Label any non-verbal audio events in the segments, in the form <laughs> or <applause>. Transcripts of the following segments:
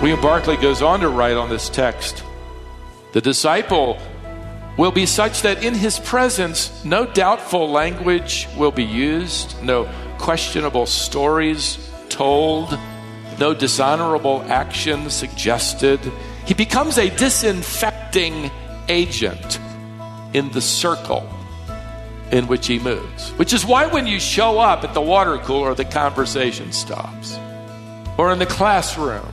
William Barclay goes on to write on this text the disciple will be such that in his presence no doubtful language will be used, no questionable stories told, no dishonorable action suggested. He becomes a disinfecting agent in the circle in which he moves. Which is why when you show up at the water cooler, the conversation stops. Or in the classroom,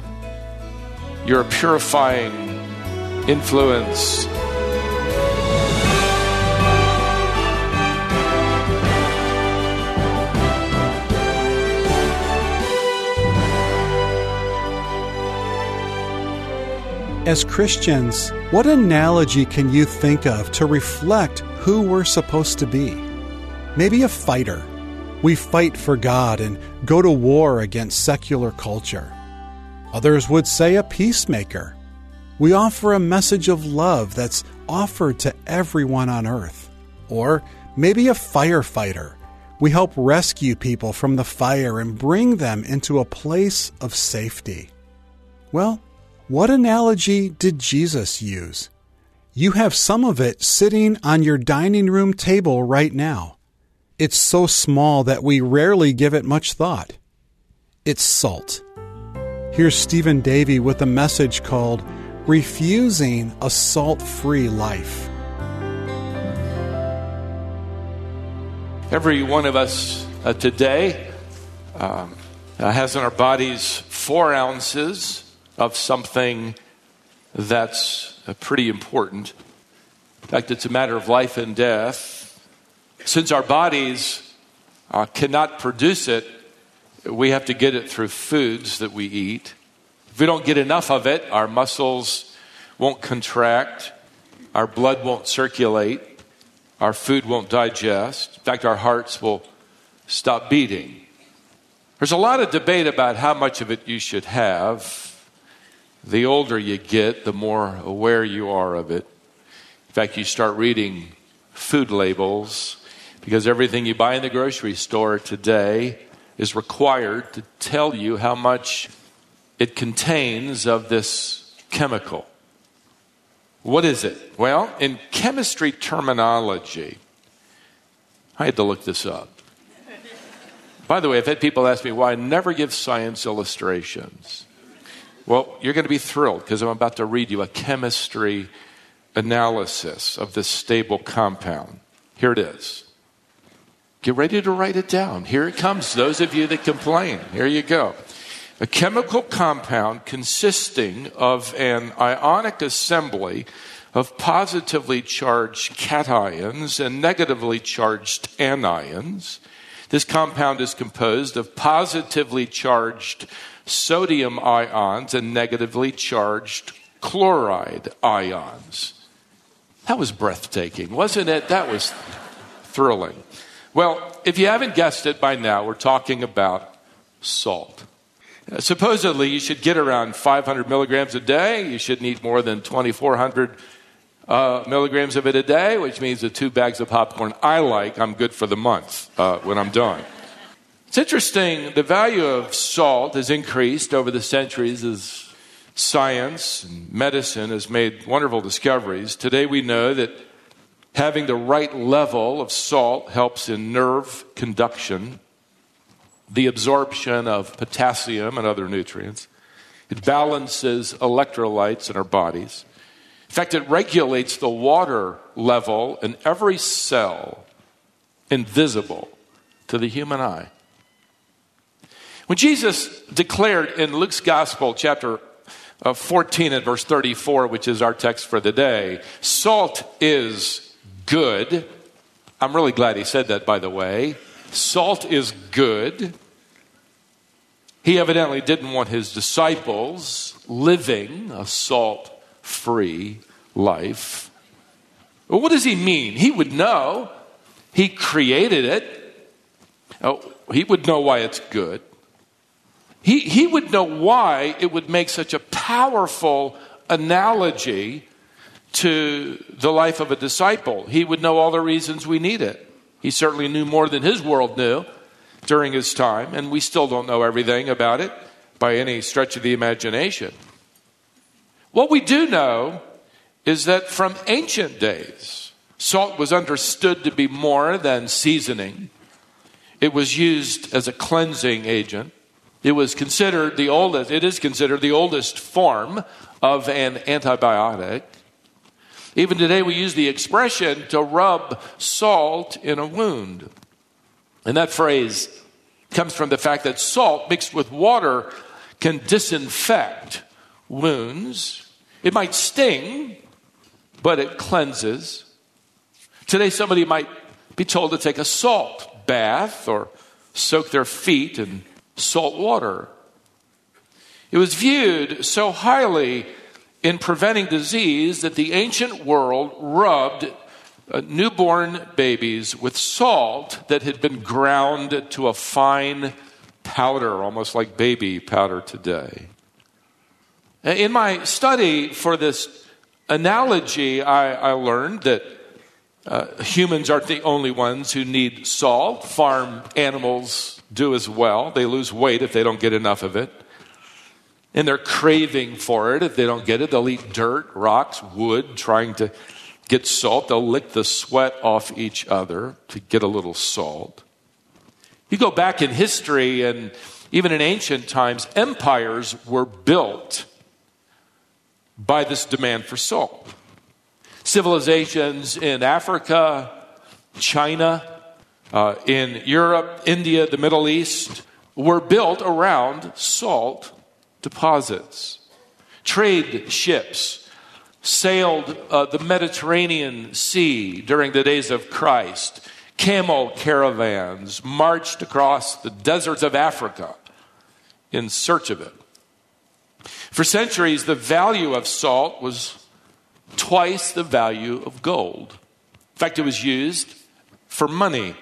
you're a purifying influence. As Christians, what analogy can you think of to reflect who we're supposed to be? Maybe a fighter. We fight for God and go to war against secular culture. Others would say a peacemaker. We offer a message of love that's offered to everyone on earth. Or maybe a firefighter. We help rescue people from the fire and bring them into a place of safety. Well, what analogy did Jesus use? You have some of it sitting on your dining room table right now. It's so small that we rarely give it much thought. It's salt. Here's Stephen Davey with a message called Refusing a Salt Free Life. Every one of us uh, today um, has in our bodies four ounces of something that's uh, pretty important. In fact, it's a matter of life and death. Since our bodies uh, cannot produce it, we have to get it through foods that we eat. If we don't get enough of it, our muscles won't contract, our blood won't circulate, our food won't digest. In fact, our hearts will stop beating. There's a lot of debate about how much of it you should have. The older you get, the more aware you are of it. In fact, you start reading food labels because everything you buy in the grocery store today is required to tell you how much it contains of this chemical. What is it? Well, in chemistry terminology, I had to look this up. By the way, I've had people ask me why I never give science illustrations. Well, you're going to be thrilled because I'm about to read you a chemistry analysis of this stable compound. Here it is. Get ready to write it down. Here it comes, those of you that complain. Here you go. A chemical compound consisting of an ionic assembly of positively charged cations and negatively charged anions. This compound is composed of positively charged sodium ions and negatively charged chloride ions. That was breathtaking, wasn't it? That was thrilling. Well, if you haven't guessed it by now, we're talking about salt. Supposedly, you should get around 500 milligrams a day. You shouldn't eat more than 2,400 uh, milligrams of it a day, which means the two bags of popcorn I like, I'm good for the month uh, when I'm done. It's interesting, the value of salt has increased over the centuries as science and medicine has made wonderful discoveries. Today we know that having the right level of salt helps in nerve conduction, the absorption of potassium and other nutrients. It balances electrolytes in our bodies. In fact, it regulates the water level in every cell invisible to the human eye. When Jesus declared in Luke's Gospel, chapter uh, 14 and verse 34, which is our text for the day, salt is good. I'm really glad he said that, by the way. Salt is good. He evidently didn't want his disciples living a salt free life. What does he mean? He would know. He created it. Oh, he would know why it's good. He, he would know why it would make such a powerful analogy to the life of a disciple. He would know all the reasons we need it. He certainly knew more than his world knew. during his time, and we still don't know everything about it by any stretch of the imagination. What we do know is that from ancient days, salt was understood to be more than seasoning. It was used as a cleansing agent. It was considered the oldest, it is considered the oldest form of an antibiotic. Even today, we use the expression to rub salt in a wound. And that phrase comes from the fact that salt mixed with water can disinfect wounds. It might sting, but it cleanses. Today, somebody might be told to take a salt bath or soak their feet in salt water. It was viewed so highly in preventing disease that the ancient world rubbed uh, newborn babies with salt that had been ground to a fine powder, almost like baby powder today. In my study for this analogy, I, I learned that uh, humans aren't the only ones who need salt. Farm animals do as well. They lose weight if they don't get enough of it. And they're craving for it. If they don't get it, they'll eat dirt, rocks, wood, trying to get salt. They'll lick the sweat off each other to get a little salt. You go back in history, and even in ancient times, empires were built by this demand for salt. Civilizations in Africa, China, uh, in Europe, India, the Middle East were built around salt deposits. Trade ships sailed uh, the Mediterranean Sea during the days of Christ. Camel caravans marched across the deserts of Africa in search of it. For centuries, the value of salt was twice the value of gold. In fact, it was used for money.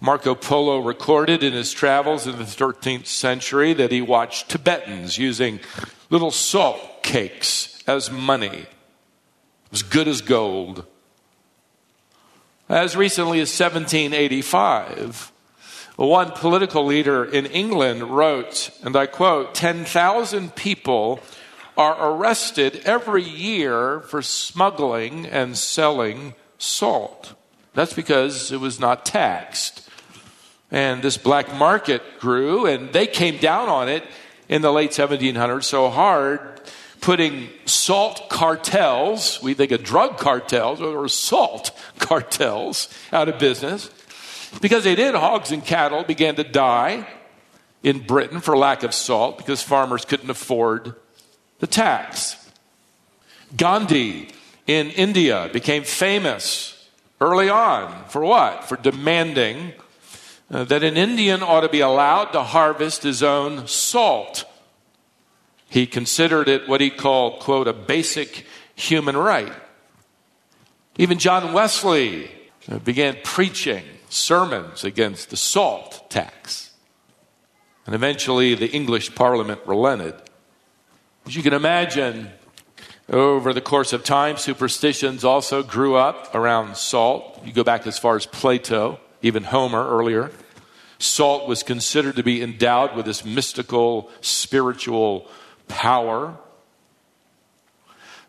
Marco Polo recorded in his travels in the 13th century that he watched Tibetans using little salt cakes as money, as good as gold. As recently as 1785, one political leader in England wrote, and I quote, 10,000 people are arrested every year for smuggling and selling salt. That's because it was not taxed. And this black market grew, and they came down on it in the late 1700s so hard, putting salt cartels, we think of drug cartels, or salt cartels, out of business. Because they did, hogs and cattle began to die in Britain for lack of salt because farmers couldn't afford the tax. Gandhi in India became famous early on for what? For demanding uh, that an Indian ought to be allowed to harvest his own salt. He considered it what he called, quote, a basic human right. Even John Wesley uh, began preaching sermons against the salt tax. And eventually the English Parliament relented. As you can imagine, over the course of time, superstitions also grew up around salt. You go back as far as Plato even Homer earlier. Salt was considered to be endowed with this mystical, spiritual power.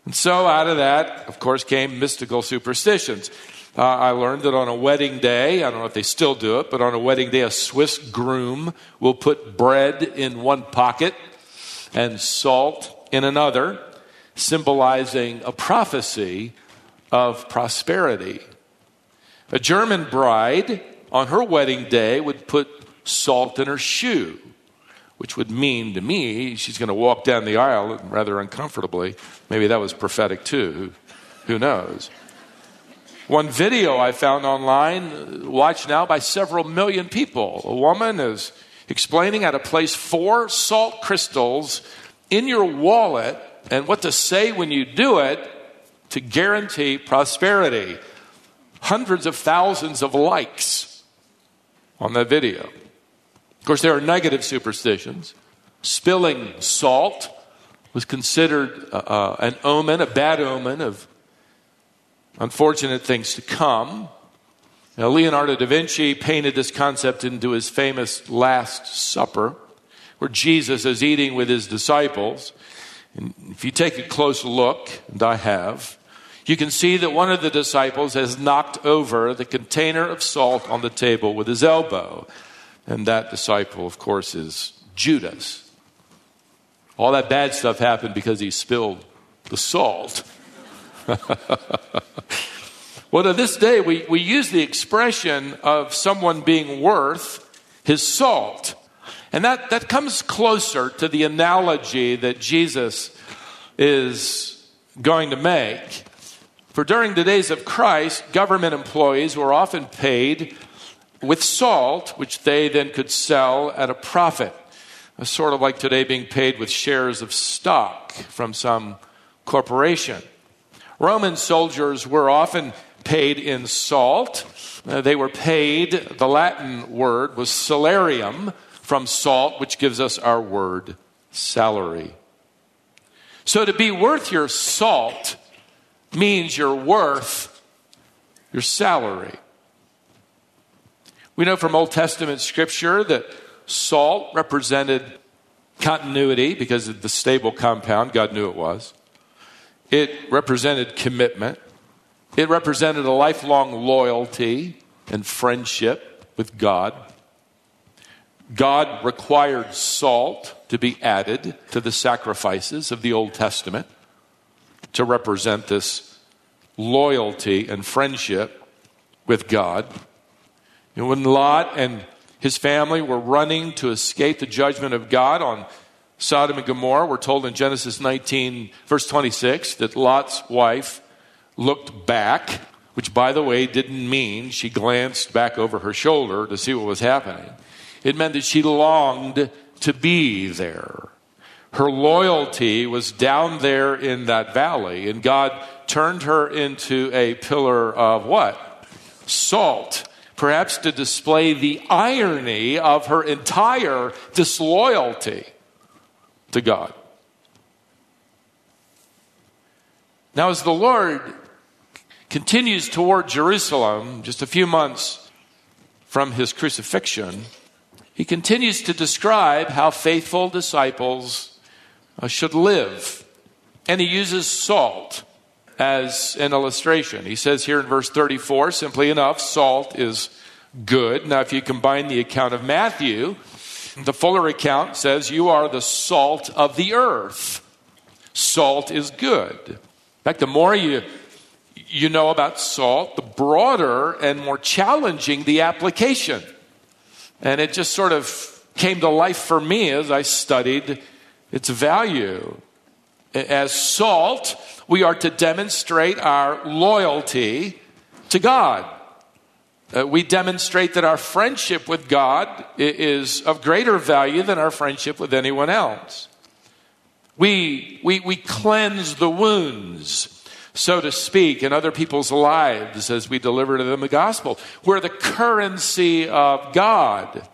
And so, out of that, of course, came mystical superstitions. Uh, I learned that on a wedding day, I don't know if they still do it, but on a wedding day, a Swiss groom will put bread in one pocket and salt in another, symbolizing a prophecy of prosperity. A German bride on her wedding day would put salt in her shoe, which would mean to me she's going to walk down the aisle rather uncomfortably. Maybe that was prophetic too. Who, knows? One video I found online, watched now by several million people. A woman is explaining how to place four salt crystals in your wallet and what to say when you do it to guarantee prosperity hundreds of thousands of likes on that video. Of course, there are negative superstitions. Spilling salt was considered uh, uh, an omen, a bad omen of unfortunate things to come. Now, Leonardo da Vinci painted this concept into his famous Last Supper, where Jesus is eating with his disciples. And if you take a close look, and I have, you can see that one of the disciples has knocked over the container of salt on the table with his elbow. And that disciple, of course, is Judas. All that bad stuff happened because he spilled the salt. <laughs> well, to this day, we, we use the expression of someone being worth his salt. And that, that comes closer to the analogy that Jesus is going to make. For during the days of Christ, government employees were often paid with salt, which they then could sell at a profit. Uh, sort of like today being paid with shares of stock from some corporation. Roman soldiers were often paid in salt. Uh, they were paid, the Latin word was salarium from salt, which gives us our word salary. So to be worth your salt means you're worth your salary. We know from Old Testament scripture that salt represented continuity because of the stable compound, God knew it was. It represented commitment. It represented a lifelong loyalty and friendship with God. God required salt to be added to the sacrifices of the Old Testament to represent this loyalty and friendship with God. And when Lot and his family were running to escape the judgment of God on Sodom and Gomorrah, we're told in Genesis 19, verse 26, that Lot's wife looked back, which, by the way, didn't mean she glanced back over her shoulder to see what was happening. It meant that she longed to be there. Her loyalty was down there in that valley, and God turned her into a pillar of what? Salt. Perhaps to display the irony of her entire disloyalty to God. Now, as the Lord continues toward Jerusalem, just a few months from his crucifixion, he continues to describe how faithful disciples uh, should live. And he uses salt as an illustration. He says here in verse 34, simply enough, salt is good. Now, if you combine the account of Matthew, the fuller account says, You are the salt of the earth. Salt is good. In fact, the more you, you know about salt, the broader and more challenging the application. And it just sort of came to life for me as I studied its value. As salt, we are to demonstrate our loyalty to God. Uh, we demonstrate that our friendship with God is of greater value than our friendship with anyone else. We, we, we cleanse the wounds, so to speak, in other people's lives as we deliver to them the gospel. We're the currency of God.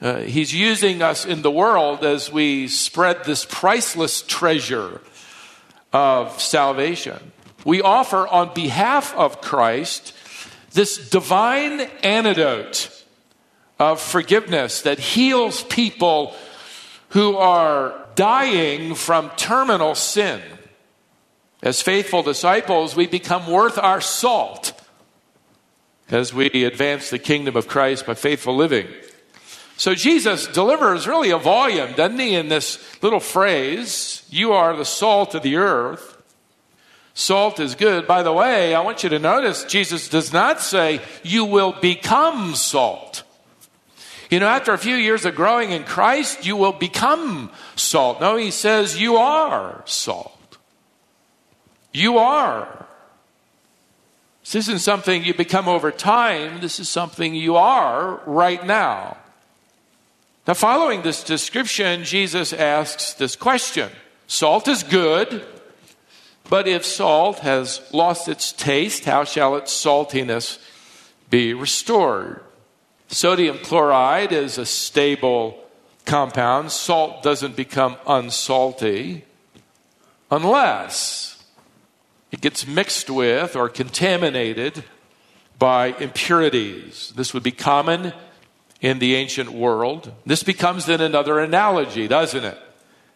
Uh, he's using us in the world as we spread this priceless treasure of salvation. We offer on behalf of Christ this divine antidote of forgiveness that heals people who are dying from terminal sin. As faithful disciples, we become worth our salt as we advance the kingdom of Christ by faithful living. So Jesus delivers really a volume, doesn't he, in this little phrase, You are the salt of the earth. Salt is good. By the way, I want you to notice Jesus does not say, You will become salt. You know, after a few years of growing in Christ, you will become salt. No, he says, You are salt. You are. This isn't something you become over time, this is something you are right now. Now, following this description, Jesus asks this question Salt is good, but if salt has lost its taste, how shall its saltiness be restored? Sodium chloride is a stable compound. Salt doesn't become unsalty unless it gets mixed with or contaminated by impurities. This would be common in the ancient world. This becomes then another analogy, doesn't it?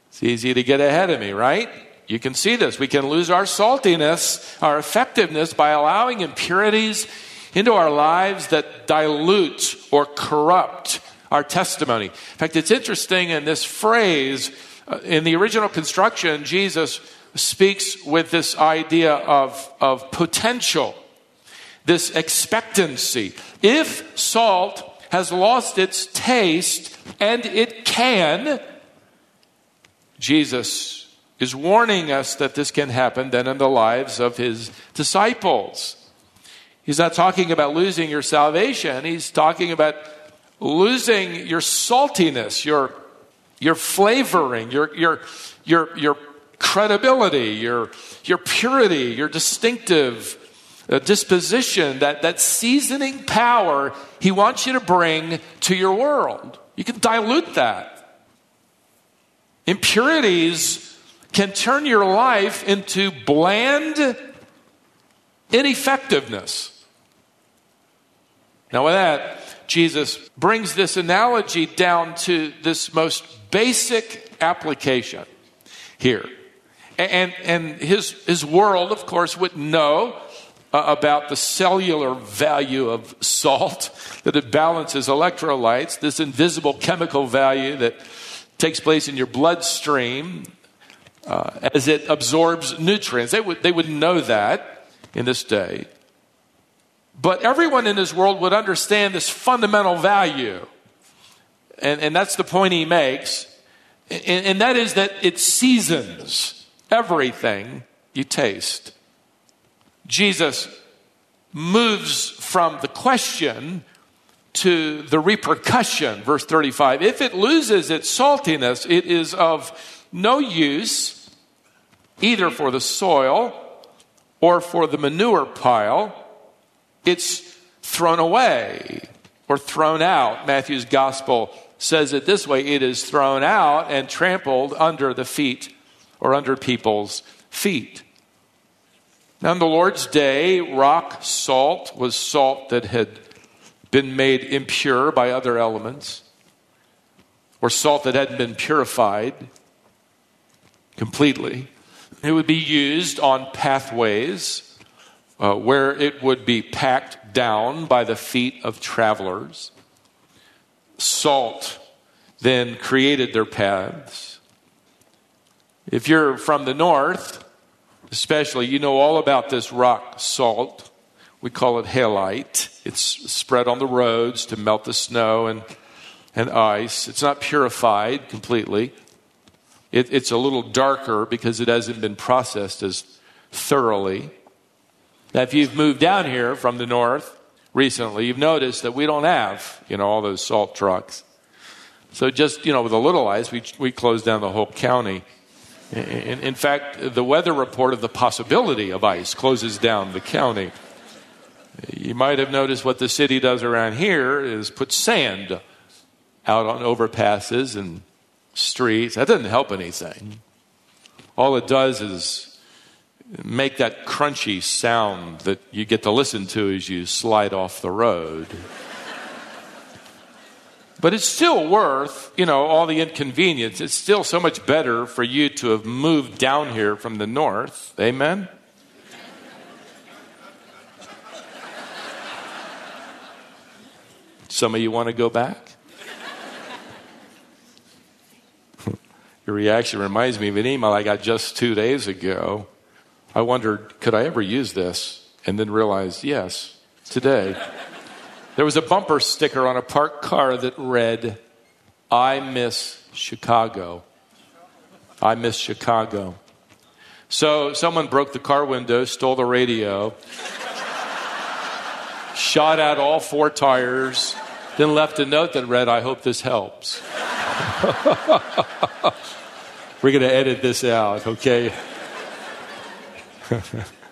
It's easy to get ahead of me, right? You can see this. We can lose our saltiness, our effectiveness by allowing impurities into our lives that dilute or corrupt our testimony. In fact, it's interesting in this phrase, uh, in the original construction, Jesus speaks with this idea of, of potential, this expectancy. If salt has lost its taste, and it can, Jesus is warning us that this can happen then in the lives of his disciples. He's not talking about losing your salvation, he's talking about losing your saltiness, your, your flavoring, your, your, your, your credibility, your, your purity, your distinctive uh, disposition, that, that seasoning power he wants you to bring to your world. You can dilute that. Impurities can turn your life into bland ineffectiveness. Now, with that, Jesus brings this analogy down to this most basic application here. And, and his, his world, of course, would know uh, about the cellular value of salt, <laughs> that it balances electrolytes, this invisible chemical value that takes place in your bloodstream uh, as it absorbs nutrients. They would, they would know that in this day. But everyone in his world would understand this fundamental value. And, and that's the point he makes. And, and that is that it seasons everything you taste. Jesus moves from the question to the repercussion. Verse 35 If it loses its saltiness, it is of no use either for the soil or for the manure pile it's thrown away or thrown out. Matthew's gospel says it this way it is thrown out and trampled under the feet or under people's feet. Now, in the Lord's day, rock salt was salt that had been made impure by other elements, or salt that hadn't been purified completely. It would be used on pathways uh, where it would be packed down by the feet of travelers. Salt then created their paths. If you're from the north, especially, you know all about this rock salt. We call it halite. It's spread on the roads to melt the snow and, and ice. It's not purified completely. It, it's a little darker because it hasn't been processed as thoroughly. Now, if you've moved down here from the north recently, you've noticed that we don't have, you know, all those salt trucks. So just, you know, with a little ice, we, we closed down the whole county. In, in fact, the weather report of the possibility of ice closes down the county. You might have noticed what the city does around here is put sand out on overpasses and streets. That doesn't help anything. All it does is make that crunchy sound that you get to listen to as you slide off the road. But it's still worth, you know, all the inconvenience. It's still so much better for you to have moved down here from the north. Amen? Some of you want to go back? <laughs> Your reaction reminds me of an email I got just two days ago I wondered, could I ever use this? And then realized, yes, today. There was a bumper sticker on a parked car that read, I miss Chicago. I miss Chicago. So someone broke the car window, stole the radio, <laughs> shot out all four tires, then left a note that read, I hope this helps. <laughs> We're going to edit this out, okay? <laughs>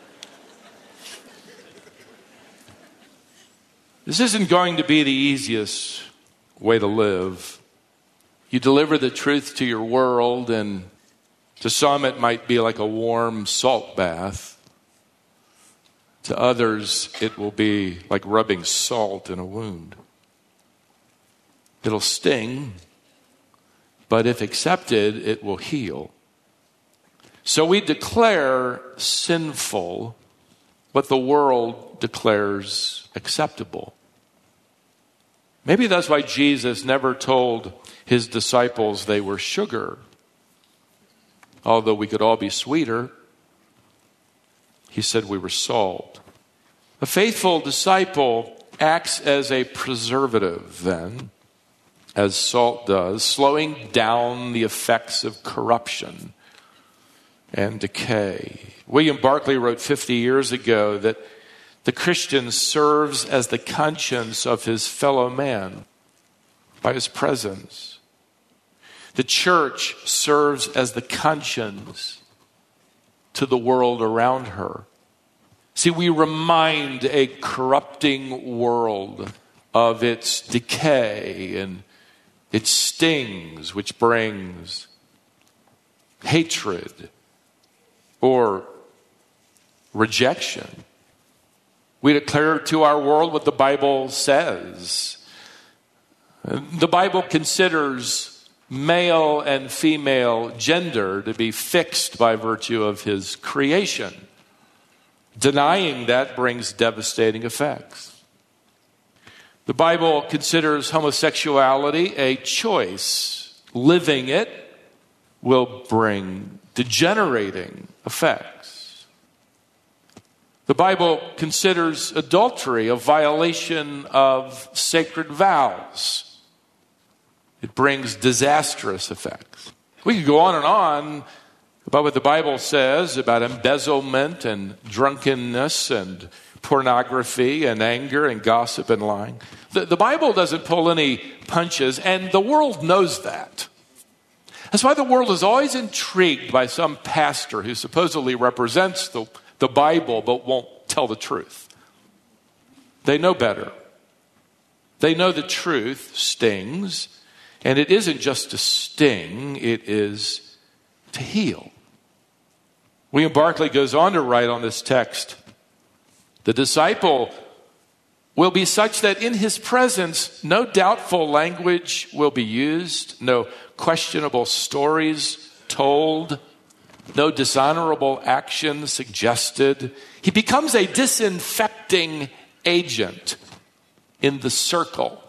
this isn't going to be the easiest way to live. You deliver the truth to your world, and to some it might be like a warm salt bath. To others, it will be like rubbing salt in a wound. It'll sting, but if accepted, it will heal. So we declare sinful what the world declares acceptable. Maybe that's why Jesus never told his disciples they were sugar. Although we could all be sweeter, he said we were salt. A faithful disciple acts as a preservative, then, as salt does, slowing down the effects of corruption and decay. William Barclay wrote 50 years ago that the Christian serves as the conscience of his fellow man by his presence. The church serves as the conscience to the world around her. See, we remind a corrupting world of its decay and its stings, which brings hatred or rejection. We declare to our world what the Bible says. The Bible considers male and female gender to be fixed by virtue of his creation. Denying that brings devastating effects. The Bible considers homosexuality a choice. Living it will bring degenerating effects. The Bible considers adultery a violation of sacred vows. It brings disastrous effects. We could go on and on about what the Bible says about embezzlement and drunkenness and pornography and anger and gossip and lying. The, the Bible doesn't pull any punches, and the world knows that. That's why the world is always intrigued by some pastor who supposedly represents the, the Bible but won't tell the truth. They know better. They know the truth stings, and it isn't just to sting, it is to heal. William Barclay goes on to write on this text the disciple will be such that in his presence no doubtful language will be used, no questionable stories told, no dishonorable action suggested. He becomes a disinfecting agent in the circle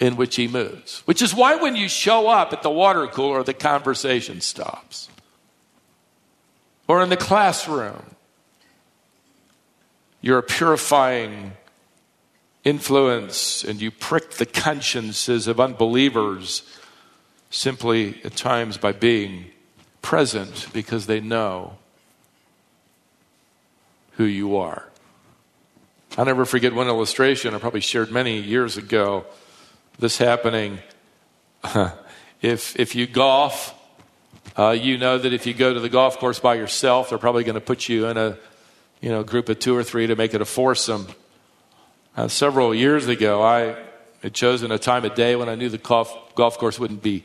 in which he moves, which is why when you show up at the water cooler, the conversation stops. Or in the classroom, you're a purifying influence and you prick the consciences of unbelievers simply at times by being present because they know who you are. I'll never forget one illustration I probably shared many years ago. This happening. <laughs> if, if you golf, uh, you know that if you go to the golf course by yourself, they're probably going to put you in a you know, group of two or three to make it a foursome. Uh, several years ago, I had chosen a time of day when I knew the golf, golf course wouldn't be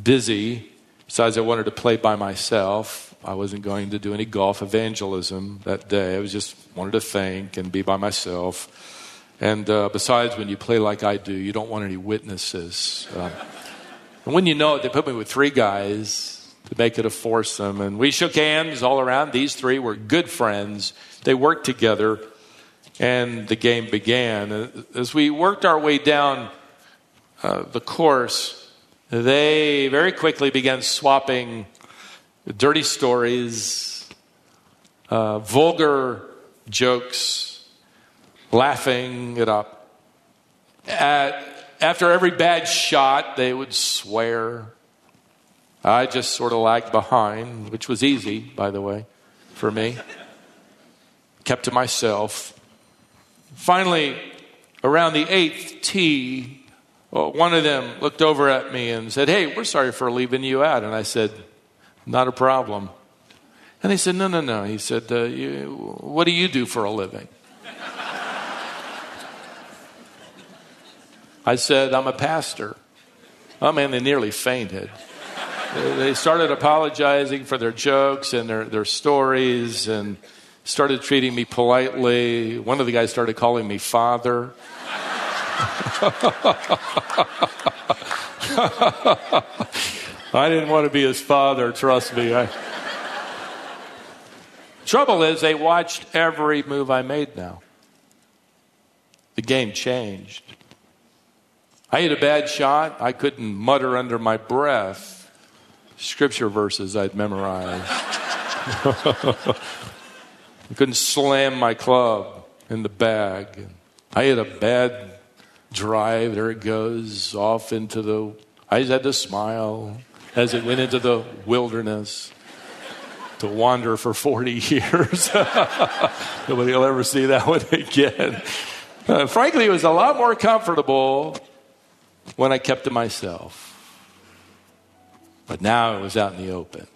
busy. Besides, I wanted to play by myself. I wasn't going to do any golf evangelism that day. I was just wanted to think and be by myself. And uh, besides, when you play like I do, you don't want any witnesses. Uh, and when you know it, they put me with three guys to make it a foursome. And we shook hands all around. These three were good friends. They worked together, and the game began. As we worked our way down uh, the course, they very quickly began swapping dirty stories, uh, vulgar jokes, laughing it up. At, after every bad shot, they would swear. I just sort of lagged behind, which was easy, by the way, for me. Kept to myself. Finally, around the eighth tee, well, one of them looked over at me and said, Hey, we're sorry for leaving you out. And I said, Not a problem. And he said, No, no, no. He said, uh, you, What do you do for a living? I said, I'm a pastor. Oh, man, they nearly fainted. They started apologizing for their jokes and their, their stories. And started treating me politely. One of the guys started calling me father. <laughs> I didn't want to be his father, trust me. I... Trouble is, they watched every move I made now. The game changed. I hit a bad shot, I couldn't mutter under my breath scripture verses I'd memorized. <laughs> I couldn't slam my club in the bag. I had a bad drive. There it goes off into the. I just had to smile as it went into the wilderness to wander for 40 <laughs> years. <laughs> Nobody will ever see that one again. Uh, frankly, it was a lot more comfortable when I kept to myself. But now it was out in the open.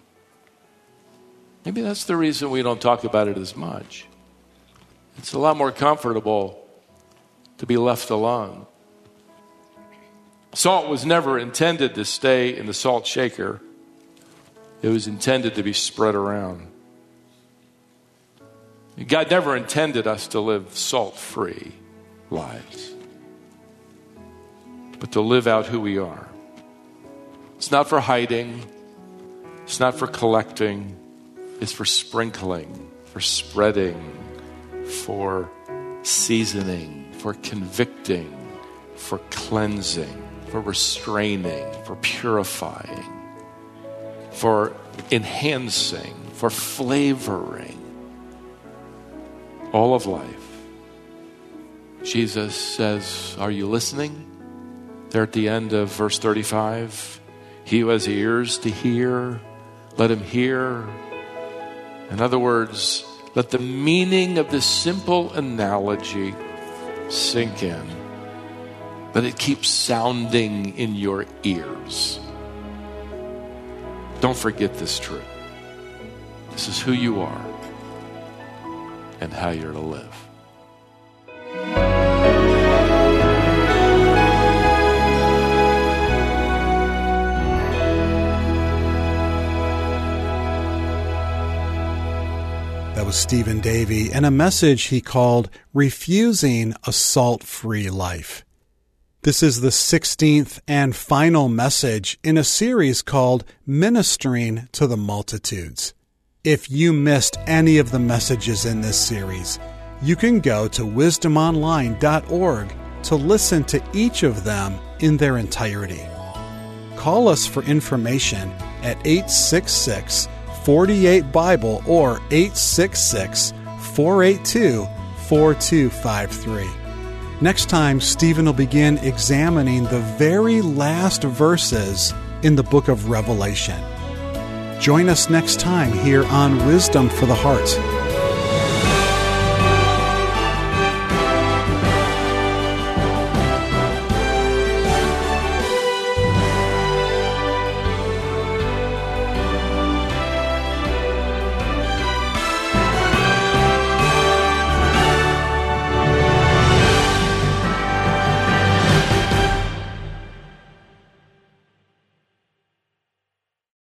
Maybe that's the reason we don't talk about it as much. It's a lot more comfortable to be left alone. Salt was never intended to stay in the salt shaker, it was intended to be spread around. God never intended us to live salt free lives, but to live out who we are. It's not for hiding, it's not for collecting, it's for sprinkling, for spreading, for seasoning, for convicting, for cleansing, for restraining, for purifying, for enhancing, for flavoring all of life. Jesus says, Are you listening? There at the end of verse 35. He who has ears to hear, let him hear. In other words, let the meaning of this simple analogy sink in. but it keeps sounding in your ears. Don't forget this truth. This is who you are and how you're to live. Was Stephen Davey and a message he called Refusing a Salt Free Life. This is the 16th and final message in a series called Ministering to the Multitudes. If you missed any of the messages in this series, you can go to wisdomonline.org to listen to each of them in their entirety. Call us for information at 866 48 Bible or 866 482 4253. Next time, Stephen will begin examining the very last verses in the book of Revelation. Join us next time here on Wisdom for the Heart.